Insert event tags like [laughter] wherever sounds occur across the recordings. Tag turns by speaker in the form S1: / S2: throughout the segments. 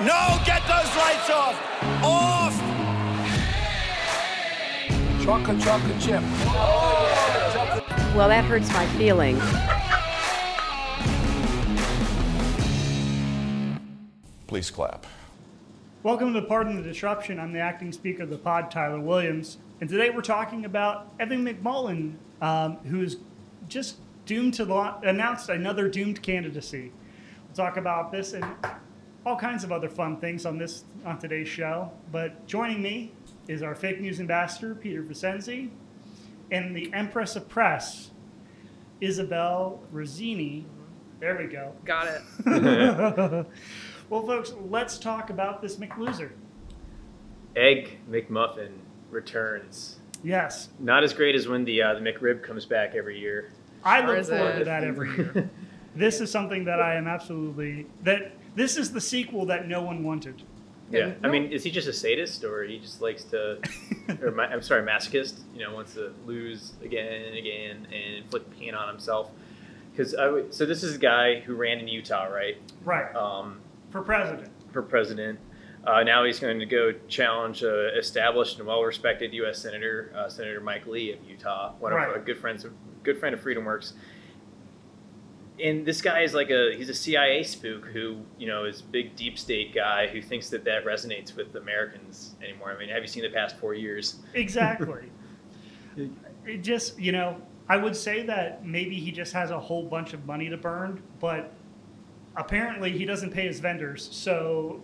S1: No, get those lights off. Off.
S2: Chocolate, chocolate chip.
S3: Well, that hurts my feelings.
S4: Please clap.
S5: Welcome to Pardon the Disruption. I'm the acting speaker of the pod, Tyler Williams. And today we're talking about Evan McMullin, um, who is just doomed to la- announce another doomed candidacy. We'll talk about this and all kinds of other fun things on this on today's show. But joining me is our fake news ambassador, Peter Vicenzi, and the Empress of Press, Isabel Rosini. There we go.
S6: Got it. [laughs]
S5: Well, folks, let's talk about this McLoser.
S7: Egg McMuffin returns.
S5: Yes,
S7: Not as great as when the uh, the McRib comes back every year.
S5: I
S6: Or
S5: look
S6: is
S5: forward to that every year. [laughs] this is something that I am absolutely that this is the sequel that no one wanted.
S7: Yeah,
S6: Yeah,
S7: I mean, is he just a sadist, or he just likes to, or ma- I'm sorry, masochist? You know, wants to lose again and again and inflict pain on himself. Because I would, so this is a guy who ran in Utah, right,
S5: Right.
S7: um,
S5: For president.
S7: for president. Uh, now he's going to go challenge a established and well-respected U.S. Senator, uh, Senator Mike Lee of Utah, one of
S5: Right.
S7: our good friends, good friend of FreedomWorks. And this guy is like a he's a CIA spook who you know is big deep state guy who thinks that that resonates with Americans anymore. I mean, have you seen the past four years?
S5: Exactly. [laughs] it just, you know, I would say that maybe he just has a whole bunch of money to burn, but apparently he doesn't pay his vendors. So,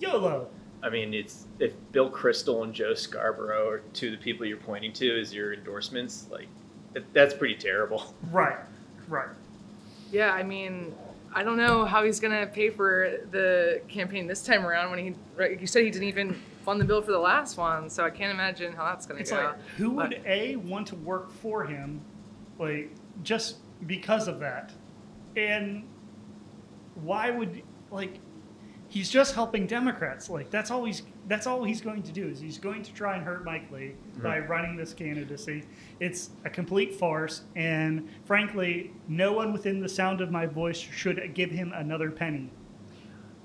S5: YOLO.
S7: I mean, it's if Bill Kristol and Joe Scarborough are two of the people you're pointing to as your endorsements, like that, that's pretty terrible.
S5: Right. Right.
S6: Yeah, I mean, I don't know how he's gonna pay for the campaign this time around when he, right, you said he didn't even fund the bill for the last one, so I can't imagine how that's gonna
S5: It's
S6: go.
S5: like, who would
S6: But-
S5: A, want to work for him, like, just because of that? And why would, like, he's just helping Democrats. Like, that's all he's, that's all he's going to do is he's going to try and hurt Mike Lee by running this candidacy. It's a complete farce. And frankly, no one within the sound of my voice should give him another penny.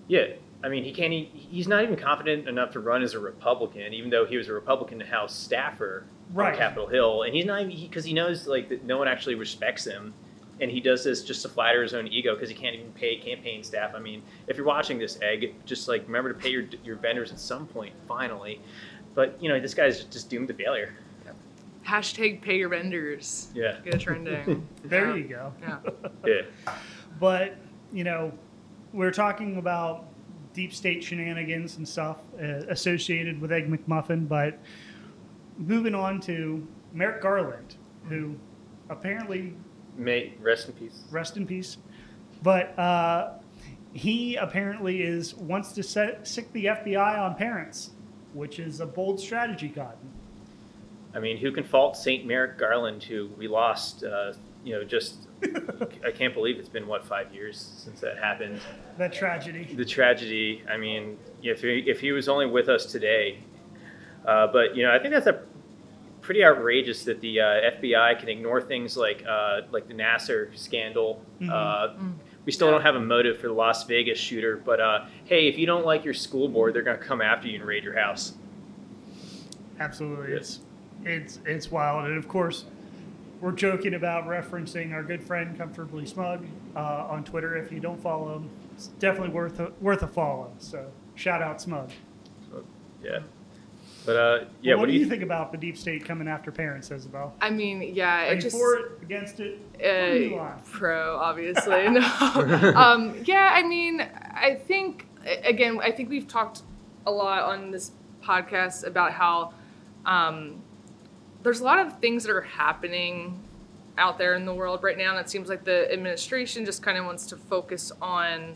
S7: Yeah, I mean, he can't. e- He's not even confident enough to run as a Republican, even though he was a Republican House staffer
S5: Right.
S7: on Capitol Hill, and he's not even because he, knows like that no one actually respects him, and he does this just to flatter his own ego because he can't even pay campaign staff. I mean, if you're watching this, egg, just like remember to pay your your vendors at some point, finally. But you know, this guy's just doomed to failure.
S6: Hashtag pay your vendors.
S7: Yeah.
S6: Get it trending. [laughs]
S5: There
S6: Yeah.
S5: you go.
S6: Yeah. [laughs]
S7: Yeah.
S5: But, you know, we're talking about deep state shenanigans and stuff uh, associated with Egg McMuffin, but moving on to Merrick Garland, who apparently,
S7: May rest in peace.
S5: rest in peace, but uh, he apparently is wants to set, sick the FBI on parents, which is a bold strategy, Cotton.
S7: I mean, who can fault Saint Merrick Garland, who we lost? Uh, you know, just [laughs] I can't believe it's been what five years since that happened.
S5: That tragedy.
S7: The tragedy. I mean, if he, if he was only with us today, uh, but you know, I think that's a pretty outrageous that the uh, FBI can ignore things like uh, like the Nassar scandal. Uh, we still don't have a motive for the Las Vegas shooter, but uh, hey, if you don't like your school board, they're going to come after you and raid your house.
S5: Absolutely,
S7: Yeah.
S5: it's it's it's wild, and of course, we're joking about referencing our good friend Comfortably Smug uh, on Twitter. If you don't follow him, it's definitely worth a, worth a follow. So shout out Smug.
S7: So, yeah, but uh, yeah,
S5: what,
S7: what,
S5: do you think about the deep state coming after parents, Isabel?
S6: I mean, yeah,
S5: Are
S6: it
S5: you
S6: just
S5: for it, against it? What are you
S6: uh, pro, obviously. [laughs] no. [laughs] um, yeah, I mean, I think again, I think we've talked a lot on this podcast about how um, there's a lot of things that are happening out there in the world right now, and it seems like the administration just kind of wants to focus on.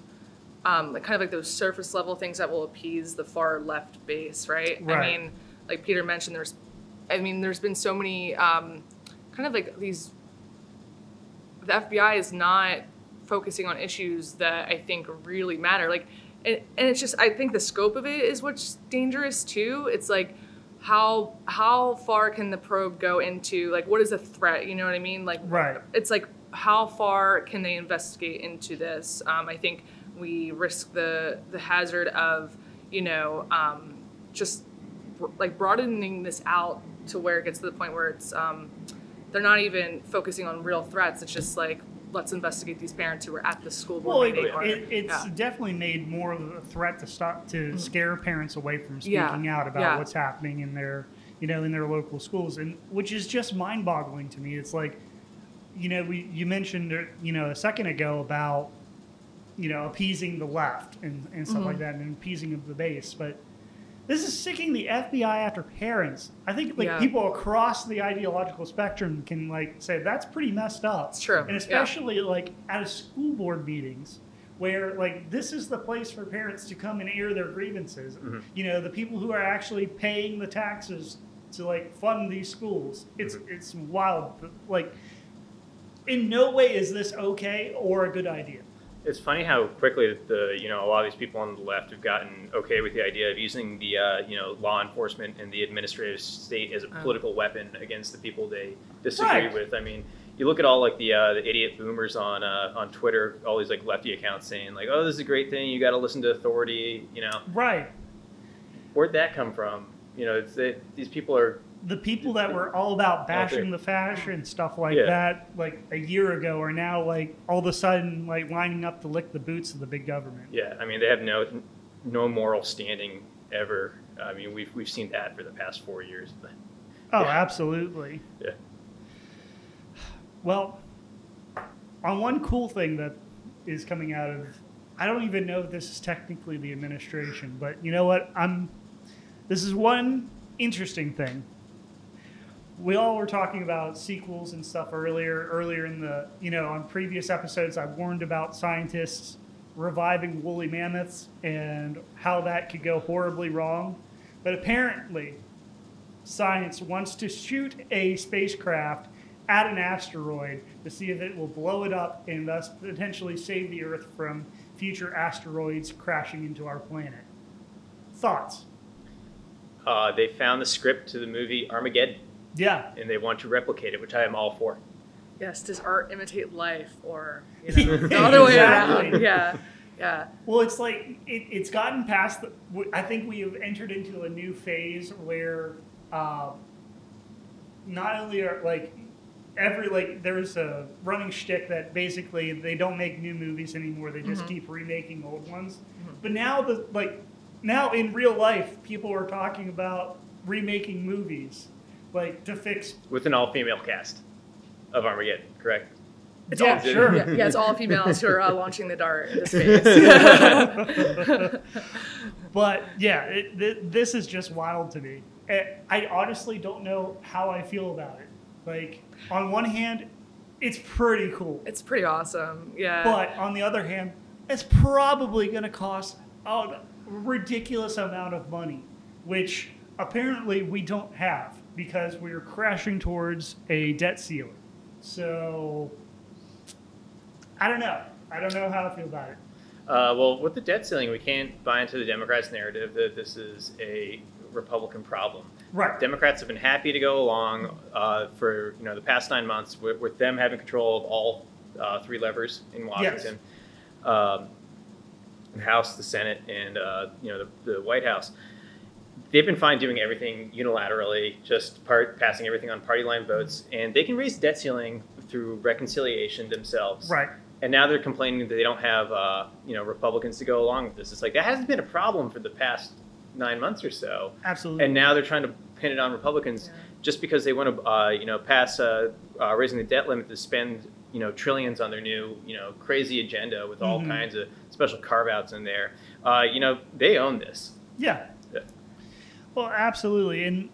S6: Um, like kind of like those surface level things that will appease the far left base, right? I mean, like Peter mentioned, there's, I mean, there's been so many um, kind of like these the FBI is not focusing on issues that I think really matter. Like, and, and it's just I think the scope of it is what's dangerous too. It's like how how far can the probe go into like what is a threat? You know what I mean? Like,
S5: Right.
S6: It's like how far can they investigate into this? Um, I think we risk the the hazard of you know um, just like broadening this out to where it gets to the point where it's um, they're not even focusing on real threats. It's just like let's investigate these parents who were at the school board
S5: Well, it,
S6: meeting. or-
S5: it, it's
S6: yeah.
S5: definitely made more of a threat to stop to scare parents away from speaking
S6: Yeah,
S5: out about
S6: yeah.
S5: what's happening in their, you know, in their local schools, and which is just mind-boggling to me. It's like, you know, we you mentioned, uh, you know, a second ago about, you know, appeasing the left and, and stuff
S6: Mm-hmm.
S5: like that, and appeasing of the base, but. This is sicking the FBI after parents. I think like
S6: Yeah.
S5: people across the ideological spectrum can like say that's pretty messed up.
S6: It's true,
S5: and
S6: yeah.
S5: especially like at a school board meetings where like this is the place for parents to come and air their grievances. You know, the people who are actually paying the taxes to like fund these schools. It's it's wild. Like, in no way is this okay or a good idea.
S7: It's funny how quickly the you know a lot of these people on the left have gotten okay with the idea of using the uh, you know law enforcement and the administrative state as a political weapon against the people they disagree
S5: Right.
S7: with. I mean, you look at all like the uh, the idiot boomers on uh, on Twitter, all these like lefty accounts saying like, "Oh, this is a great thing. You got to listen to authority." You know,
S5: Right.
S7: where'd that come from? You know, it's that these people are
S5: The people that were all about bashing the fashion and stuff like
S7: Yeah.
S5: that, like a year ago, are now like all of a sudden like lining up to lick the boots of the big government.
S7: yeah. I mean, they have no no moral standing ever. I mean, we've we've seen that for the past four years. But [laughs]
S5: Oh,
S7: Yeah.
S5: absolutely.
S7: yeah.
S5: Well, on one cool thing that is coming out of, I don't even know if this is technically the administration, but you know what? I'm. This is one interesting thing. We all were talking about sequels and stuff earlier. Earlier in the, you know, on previous episodes, I warned about scientists reviving woolly mammoths and how that could go horribly wrong. But apparently, science wants to shoot a spacecraft at an asteroid to see if it will blow it up and thus potentially save the Earth from future asteroids crashing into our planet. Thoughts?
S7: Uh, they found the script to the movie Armageddon,
S5: Yeah.
S7: and they want to replicate it, which I am all for.
S6: yes, does art imitate life or you [laughs] know, the other way around? Yeah, yeah.
S5: Well, it's like it, it's gotten past. The, w- I think we have entered into a new phase where um, not only are like every like there's a running shtick that basically they don't make new movies anymore. They just keep remaking old ones. But now the like now in real life, people are talking about remaking movies like to fix.
S7: With an all-female cast of Armageddon, correct?
S6: It's
S5: yeah,
S6: all,
S5: sure.
S6: Yeah, yeah, it's all females who are uh, launching the dart into space. [laughs]
S5: But yeah, it, th- this is just wild to me. Eh, I honestly don't know how I feel about it. Like, on one hand, it's pretty cool.
S6: it's pretty awesome. Yeah.
S5: But on the other hand, it's probably going to cost a ridiculous amount of money, which apparently we don't have because we're crashing towards a debt ceiling. So, I don't know. I don't know how I feel about it.
S7: Uh, well, with the debt ceiling, we can't buy into the Democrats' narrative that this is a Republican problem.
S5: Right.
S7: Democrats have been happy to go along uh, for you know the past nine months with, with them having control of all uh, three levers in Washington, um, the House, the Senate, and uh, you know the, the White House. They've been fine doing everything unilaterally, just part, passing everything on party line votes, and they can raise debt ceiling through reconciliation themselves.
S5: Right.
S7: And now they're complaining that they don't have uh, you know Republicans to go along with this. It's like that hasn't been a problem for the past nine months or so.
S5: Absolutely.
S7: And now they're trying to pin it on Republicans just because they want to, uh, you know, pass uh, uh, raising the debt limit to spend, you know, trillions on their new, you know, crazy agenda with all
S5: Mhm.
S7: kinds of special carve outs in there. Uh, you know, they own this.
S5: Yeah. Well, absolutely. And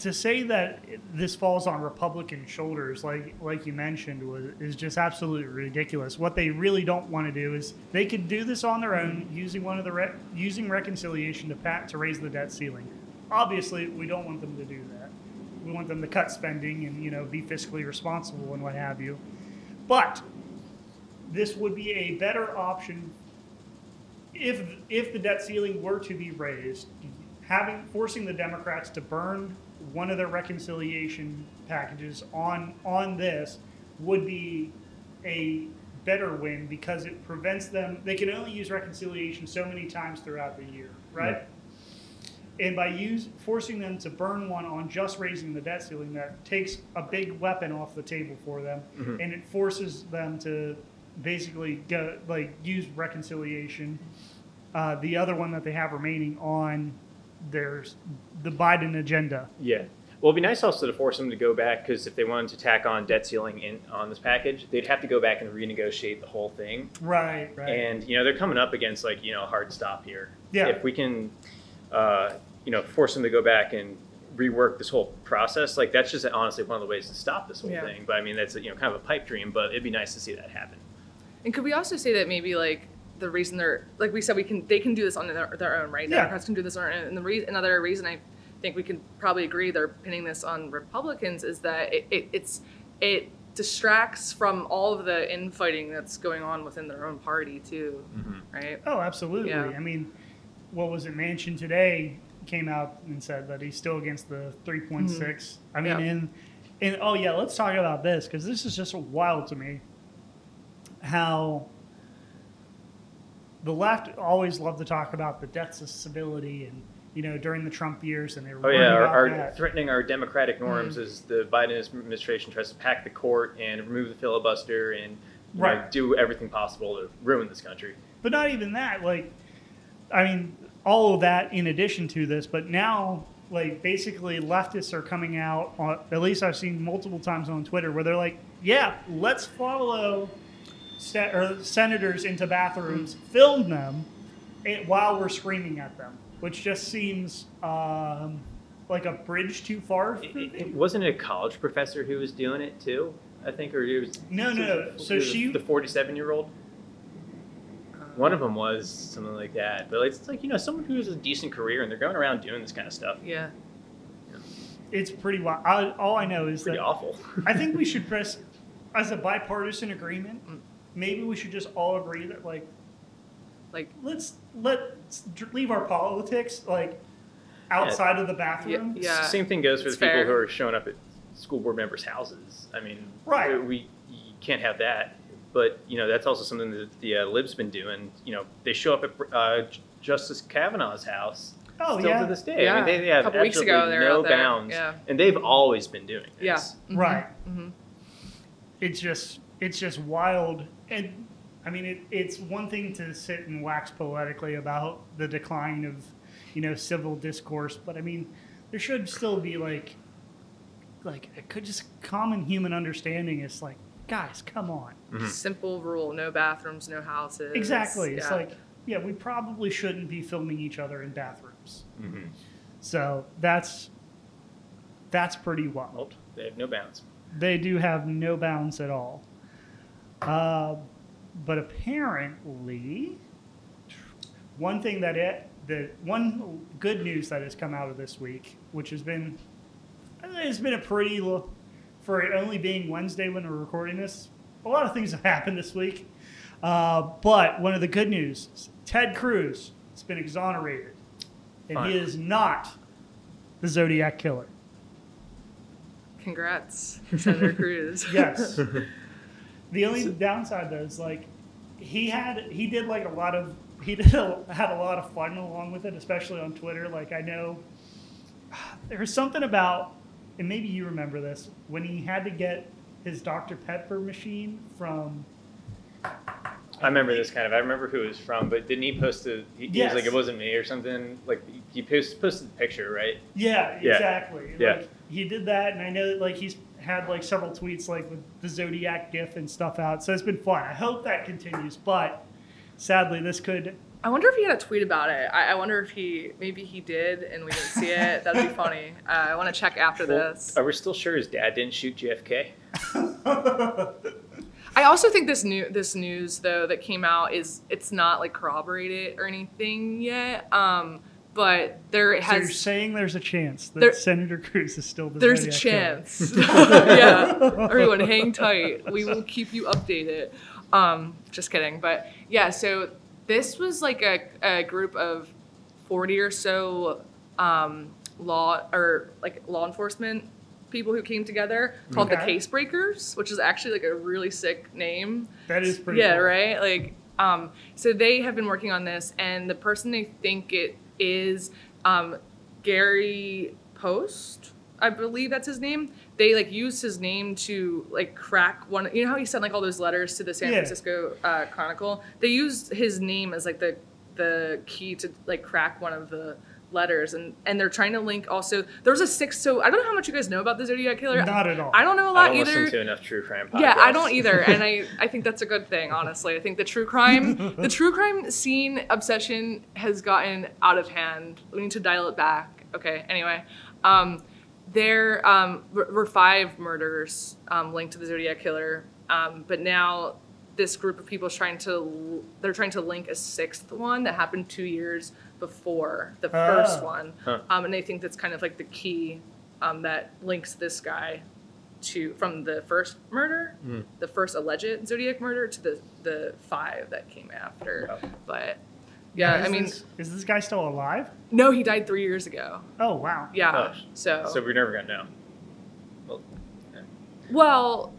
S5: to say that this falls on Republican shoulders, like like you mentioned, was is just absolutely ridiculous. What they really don't want to do is they could do this on their own using one of the re- using reconciliation to pat to raise the debt ceiling. Obviously, we don't want them to do that. We want them to cut spending and you know be fiscally responsible and what have you. But this would be a better option if if the debt ceiling were to be raised, having forcing the Democrats to burn one of their reconciliation packages on on this would be a better win because it prevents them. They can only use reconciliation so many times throughout the year, right? And by use forcing them to burn one on just raising the debt ceiling, that takes a big weapon off the table for them, mm-hmm. and it forces them to basically go like use reconciliation. Uh, the other one that they have remaining on there's the Biden agenda.
S7: Yeah. Well, it'd be nice also to force them to go back because if they wanted to tack on debt ceiling in on this package, they'd have to go back and renegotiate the whole thing.
S5: Right, right.
S7: And you know they're coming up against like you know a hard stop here.
S5: Yeah.
S7: If we can, uh, you know, force them to go back and rework this whole process, like that's just honestly one of the ways to stop this whole
S6: Yeah.
S7: thing. But I mean that's you know kind of a pipe dream, but it'd be nice to see that happen.
S6: And could we also say that maybe like the reason they're like we said we can they can do this on their, their own, right?
S5: Yeah.
S6: Democrats can do this on their own. And the re- another reason I think we can probably agree they're pinning this on Republicans is that it, it it's it distracts from all of the infighting that's going on within their own party too, right?
S5: Oh, absolutely.
S6: Yeah.
S5: I mean, what was it? Manchin today came out and said that he's still against the 3.6. I mean,
S6: Mm-hmm. Yeah.
S5: and and oh yeah, let's talk about this because this is just wild to me. How the left always loved to talk about the deaths of civility and you know during the Trump years and they were
S7: Oh yeah, our, our threatening our democratic norms
S6: Mm.
S7: as the Biden administration tries to pack the court and remove the filibuster and you know, do everything possible to ruin this country.
S5: But not even that. Like, I mean, all of that in addition to this. But now, like, basically, leftists are coming out. On, at least I've seen multiple times on Twitter where they're like, "Yeah, let's follow sta- or senators into bathrooms, filmed them, eh, while we're screaming at them," which just seems um, like a bridge too far.
S7: It, it, wasn't it a college professor who was doing it too? I think, or it was
S5: No, no, no. So
S7: the-
S5: she-
S7: the forty-seven-year-old. One of them was something like that, but it's like you know someone who has a decent career and they're going around doing this kind of stuff.
S6: Yeah.
S5: It's pretty wild. I, all I know is
S7: Pretty
S5: that
S7: awful.
S5: I think we [laughs] should press as a bipartisan agreement. Maybe we should just all agree that like
S6: Like
S5: let's let's leave our politics like outside of the bathroom.
S6: Yeah.
S7: Same thing goes for
S6: It's
S7: the people
S6: fair.
S7: who are showing up at school board members' houses. I mean,
S5: Right.
S7: We, we can't have that. But you know that's also something that the uh, libs been doing. You know they show up at uh, Justice Kavanaugh's house.
S5: Oh,
S7: still
S5: yeah.
S7: to this day. I
S6: Yeah.
S7: mean, they, they have
S6: Couple weeks ago,
S7: absolutely
S6: they were
S7: no
S6: out there.
S7: bounds,
S6: Yeah.
S7: and they've always been doing this.
S6: yeah. Mhm.
S5: Right.
S6: Mhm.
S5: It's just it's just wild and I mean it, it's one thing to sit and wax poetically about the decline of you know civil discourse, but I mean there should still be like like it could just common human understanding is like guys come on
S6: Simple rule: no bathrooms, no houses.
S5: Exactly. It's
S6: Yeah.
S5: like, yeah, we probably shouldn't be filming each other in bathrooms.
S7: Mhm.
S5: So that's that's pretty wild.
S7: Well, they have no bounds.
S5: They do have no bounds at all. Uh, but apparently, one thing that it the one good news that has come out of this week, which has been it's been a pretty lo- for it only being Wednesday when we're recording this. A lot of things have happened this week, uh, but one of the good news: Ted Cruz has been exonerated, and he is not the Zodiac killer.
S6: Congrats, Senator Cruz.
S5: Yes. [laughs] the only downside though is like he had he did like a lot of he [laughs] did a, had a lot of fun along with it, especially on Twitter. Like I know [sighs] there was something about, and maybe you remember this when he had to get his Dr Pepper machine from.
S7: I remember this kind of. I remember who it was from, but didn't he post a? He, he was like, "It wasn't me" or something. Like he post, posted the picture, right?
S5: Yeah,
S7: Yeah.
S5: exactly.
S7: Yeah.
S5: Like, he did that, and I know that like he's had like several tweets like with the Zodiac GIF and stuff out. So it's been fun. I hope that continues, but sadly, this could
S6: I wonder if he had a tweet about it. I, I wonder if he maybe he did and we didn't see it. That'd be funny. Uh, I want to check after
S7: Well,
S6: this.
S7: Are we still sure his dad didn't shoot JFK? [laughs]
S6: I also think this new this news though that came out is it's not like corroborated or anything yet. Um, but there
S5: So you're saying there's a chance that
S6: There-
S5: Senator Cruz is still the
S6: there's a
S5: Zodiac
S6: chance. [laughs] [laughs] yeah, everyone hang tight. We will keep you updated. Um, just kidding, but yeah. So this was like a, a group of forty or so um, law or like law enforcement people who came together called the
S5: Okay.
S6: Case Breakers, which is actually like a really sick name.
S5: That is pretty.
S6: yeah,
S5: cool.
S6: right. Like, um, so they have been working on this, and the person they think it is, um, Gary Poste, I believe that's his name. They like used his name to like crack one. You know how he sent like all those letters to the San
S5: Yeah.
S6: Francisco uh, Chronicle. They used his name as like the the key to like crack one of the letters and and they're trying to link also there was a six so i don't know how much you guys know about the zodiac killer
S5: Not at all.
S6: i don't know a lot
S7: don't
S6: either
S7: listen to enough true crime podcasts.
S6: yeah, I don't either, and I [laughs] I think that's a good thing. Honestly, I think the true crime the [laughs] true crime scene obsession has gotten out of hand. We need to dial it back. Okay. Anyway, um, there um, were were five murders um, linked to the Zodiac killer, um, but now this group of people is trying to they're trying to link a sixth one that happened two years before the first
S5: Ah.
S6: one,
S7: Huh.
S6: um, and they think that's kind of like the key um, that links this guy to from the first murder,
S7: Hmm.
S6: the first alleged Zodiac murder, to the the five that came after.
S7: Wow.
S6: But yeah,
S5: Is
S6: I mean,
S5: this, is this guy still alive?
S6: no, he died three years ago.
S5: Oh wow.
S6: Yeah,
S7: Oh,
S6: so
S7: So we're never gonna know. Well,
S6: well,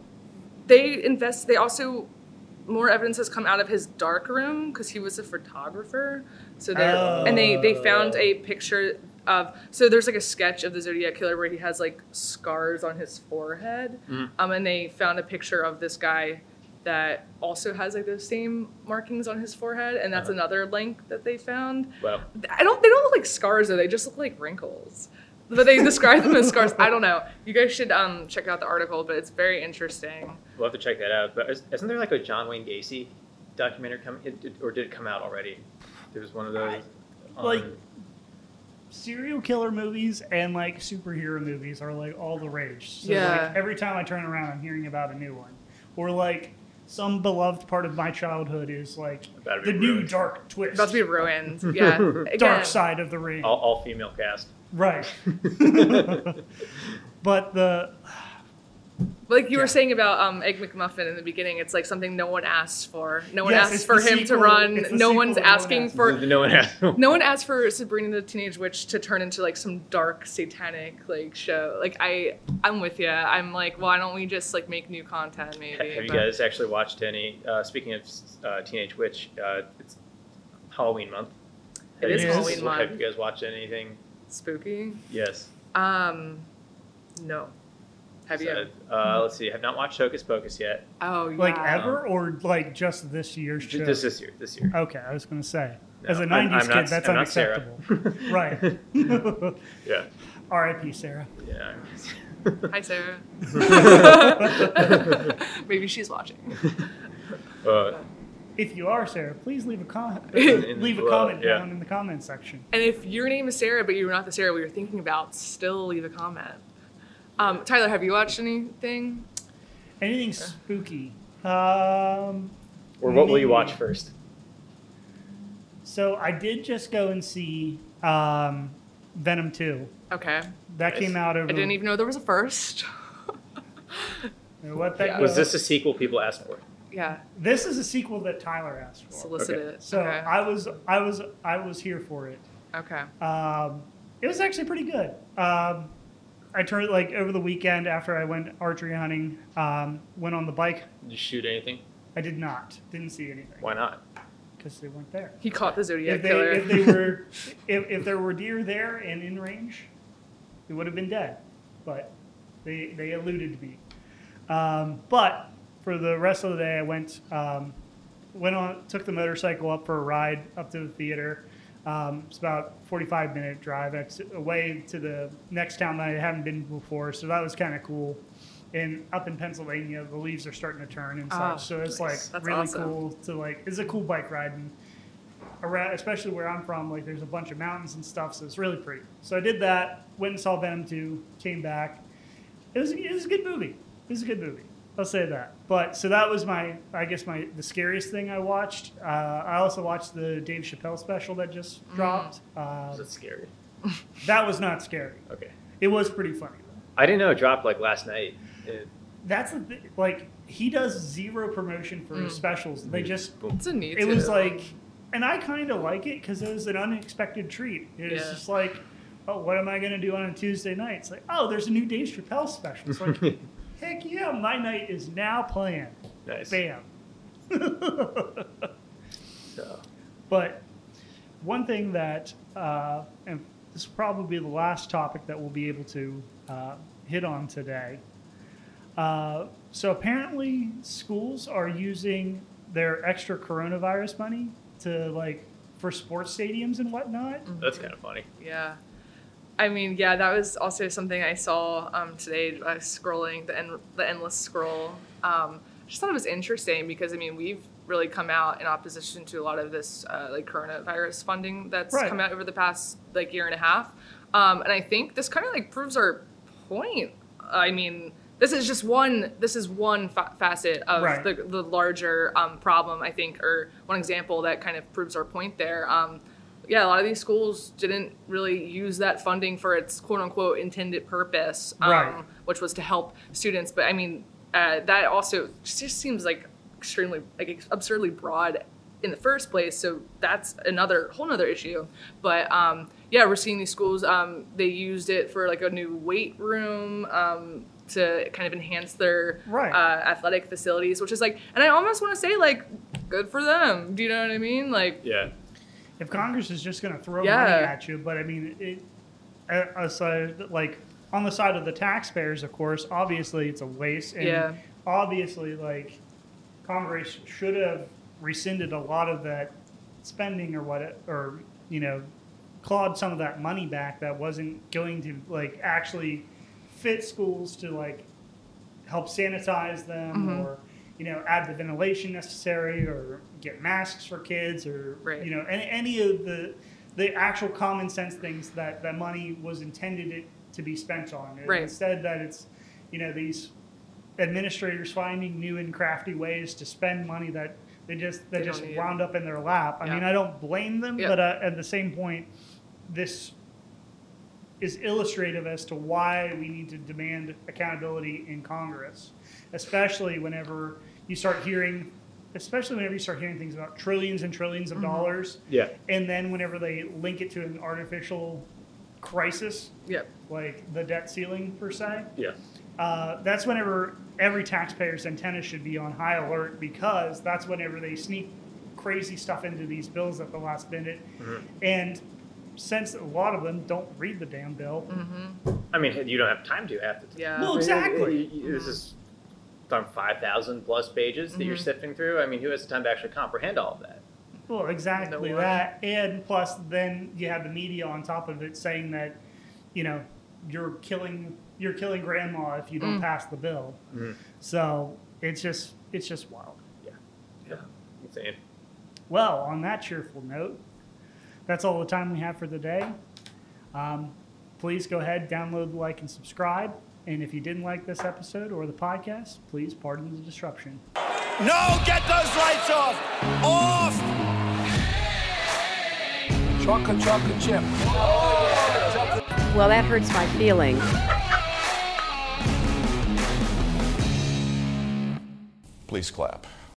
S6: they invest. They also more evidence has come out of his dark room because he was a photographer. So they are and they they found a picture of so there's like a sketch of the Zodiac killer where he has like scars on his forehead, um, and they found a picture of this guy that also has like those same markings on his forehead, and that's
S7: Uh-huh.
S6: another link that they found.
S7: well,
S6: I don't. They don't look like scars though. They just look like wrinkles. But they describe them as scars. I don't know. You guys should um, check out the article, but it's very interesting.
S7: we'll have to check that out. But is- isn't there like a John Wayne Gacy documentary coming, or did it come out already? There was one of those. on-
S5: Like- Serial killer movies and like superhero movies are like all the rage. So
S6: Yeah.
S5: like every time I turn around, I'm hearing about a new one, or like some beloved part of my childhood is like
S7: About to
S5: the
S7: be
S5: new
S7: ruined.
S5: dark twist,
S6: About to be ruined. [laughs] Yeah. Again,
S5: dark side of the ring.
S7: all, all female cast.
S5: Right. [laughs] [laughs] but the
S6: Like you
S5: Yeah.
S6: were saying about um, Egg McMuffin in the beginning, it's like something no one asked for. No one
S5: Yes,
S6: asked for
S5: the
S6: him to run. No one's
S5: that no one
S6: asking for.
S7: no one has.
S6: No one asked for Sabrina the Teenage Witch to turn into like some dark satanic like show. Like I, I'm with you. I'm like, why don't we just like make new content maybe?
S7: Have you guys actually watched any? Uh, speaking of uh, Teenage Witch, uh, it's Halloween month.
S6: It
S7: Have
S5: is
S7: you guys-
S6: Halloween month.
S7: Have you guys watched anything?
S6: spooky?
S7: Yes.
S6: Um, no. Have you?
S7: So, uh, let's see. I have not watched Hocus Pocus yet.
S6: Oh, yeah.
S5: like ever or like just this year's show.
S7: This this year. This year.
S5: okay, I was gonna say.
S7: No,
S5: As a
S7: I'm-
S5: '90s
S7: I'm not-
S5: kid, that's
S7: I'm not Sarah.
S5: unacceptable. [laughs] right. [laughs]
S7: Yeah.
S5: R.I.P. Sarah.
S7: Yeah.
S6: Hi, Sarah. [laughs] Maybe she's watching.
S7: uh,
S5: If you are Sarah, please leave a comment. Leave a
S7: the-
S5: comment
S7: yeah.
S5: down in the comment section.
S6: And if your name is Sarah, but you're not the Sarah we were thinking about, still leave a comment. Um, Tyler, have you watched anything?
S5: Anything spooky? Um,
S7: or what will you watch first?
S5: So I did just go and see um, Venom 2.
S6: Okay.
S5: That
S7: Nice.
S5: came out over.
S6: I didn't even know there was a first. [laughs]
S5: What that
S6: Yeah.
S7: Was this a sequel people asked for?
S6: yeah.
S5: This is a sequel that Tyler asked for.
S6: Solicited.
S5: So
S6: okay.
S5: I was I was I was here for it.
S6: okay.
S5: Um, it was actually pretty good. Um, I turned like over the weekend after I went archery hunting. Um, went on the bike.
S7: Did you shoot anything?
S5: I did not. Didn't see anything
S7: Why not?
S5: because they weren't there.
S6: He caught the Zodiac
S5: If they,
S6: killer.
S5: if they [laughs] were if, if there were deer there and in range, it would have been dead. But they they eluded me. Um, but for the rest of the day, I went um, went on took the motorcycle up for a ride up to the theater. Um, it's about 45 minute drive. It's away to the next town that I haven't been before, so that was kind of cool. And up in Pennsylvania, the leaves are starting to turn and such,
S6: Oh,
S5: so it's
S6: nice.
S5: like
S6: That's
S5: really
S6: awesome.
S5: cool to like. It's a cool bike ride, and around, especially where I'm from, like there's a bunch of mountains and stuff, so it's really pretty. So I did that. Went and saw Venom 2. Came back. It was it was a good movie. It was a good movie. I'll say that. But so that was my I guess my the scariest thing I watched. Uh, I also watched the Dave Chappelle special that just
S6: Mm.
S5: dropped. Uh,
S7: Was it scary? [laughs]
S5: that was not scary.
S7: Okay.
S5: It was pretty funny though.
S7: I didn't know it dropped like last night. It,
S5: That's the thi- like he does zero promotion for
S6: Mm.
S5: his specials. They just
S6: it's a neat.
S5: it was like and i kind of like it because it was an unexpected treat it was
S6: Yeah.
S5: just like oh, what am I going to do on a Tuesday night? It's like, oh, there's a new Dave Chappelle special. It's like, [laughs] heck yeah, my night is now planned.
S7: Nice.
S5: Bam. [laughs]
S7: So,
S5: But one thing that, uh, and this will probably be the last topic that we'll be able to uh, hit on today. Uh, so apparently, schools are using their extra coronavirus money to like for sports stadiums and whatnot.
S7: that's kind of funny.
S6: Yeah. I mean, yeah, that was also something I saw um, today uh, scrolling the, en- the endless scroll. Um, just thought it was interesting because I mean we've really come out in opposition to a lot of this uh, like coronavirus funding that's
S5: Right.
S6: come out over the past like year and a half, um, and I think this kind of like proves our point. I mean, this is just one. This is one fa- facet of
S5: Right.
S6: the the larger um, problem. I think, or one example that kind of proves our point there. Yeah, a lot of these schools didn't really use that funding for its quote unquote intended purpose, um,
S5: Right.
S6: which was to help students. But I mean, uh, that also just seems like extremely, like absurdly broad in the first place. So that's another whole other issue. But um, yeah, we're seeing these schools. Um, they used it for like a new weight room. Um, to kind of enhance their
S5: Right.
S6: uh, athletic facilities, which is like, and I almost want to say like, good for them. Do you know what I mean? Like,
S7: Yeah.
S5: If Congress is just going to throw
S6: Yeah.
S5: money at you, but I mean, it, aside, like on the side of the taxpayers, of course, obviously it's a waste, and
S6: Yeah.
S5: obviously, like Congress should have rescinded a lot of that spending or what, it, or you know, clawed some of that money back that wasn't going to like actually fit schools to like help sanitize them
S6: Mm-hmm.
S5: or you know add the ventilation necessary or get masks for kids or
S6: Right.
S5: you know any, any of the the actual common sense things that that money was intended it to be spent on
S6: Right.
S5: instead that it's you know these administrators finding new and crafty ways to spend money that they just that
S6: They
S5: just wound up in their lap i
S6: Yeah.
S5: mean i don't blame them but uh, at the same point this is illustrative as to why we need to demand accountability in Congress, especially whenever you start hearing, especially whenever you start hearing things about trillions and trillions of mm-hmm. dollars,
S7: Yeah.
S5: and then whenever they link it to an artificial crisis,
S6: yep.
S5: like the debt ceiling per se,
S7: Yeah.
S5: uh, that's whenever every taxpayer's antenna should be on high alert because that's whenever they sneak crazy stuff into these bills at the last minute. Mm-hmm. And since a lot of them don't read the damn bill, mm-hmm.
S7: I mean, you don't have time to have to.
S6: Yeah.
S5: Well, exactly.
S7: Y- y- This is on 5,000 plus pages that you're mm-hmm. sifting through. I mean, who has the time to actually comprehend all of that?
S5: Well, exactly
S6: No
S5: that, and plus, then you have the media on top of it saying that, you know, you're killing you're killing grandma if you don't mm. pass the bill. Mm-hmm. So it's just it's just wild.
S7: Yeah. Insane.
S5: Well, on that cheerful note, that's all the time we have for the day. Um, please go ahead, download, like, and subscribe. And if you didn't like this episode or the podcast, please pardon the disruption.
S1: No, get those lights off! Off!
S2: Chocolate, chocolate chip.
S3: Well, that hurts my feelings.
S4: Please clap.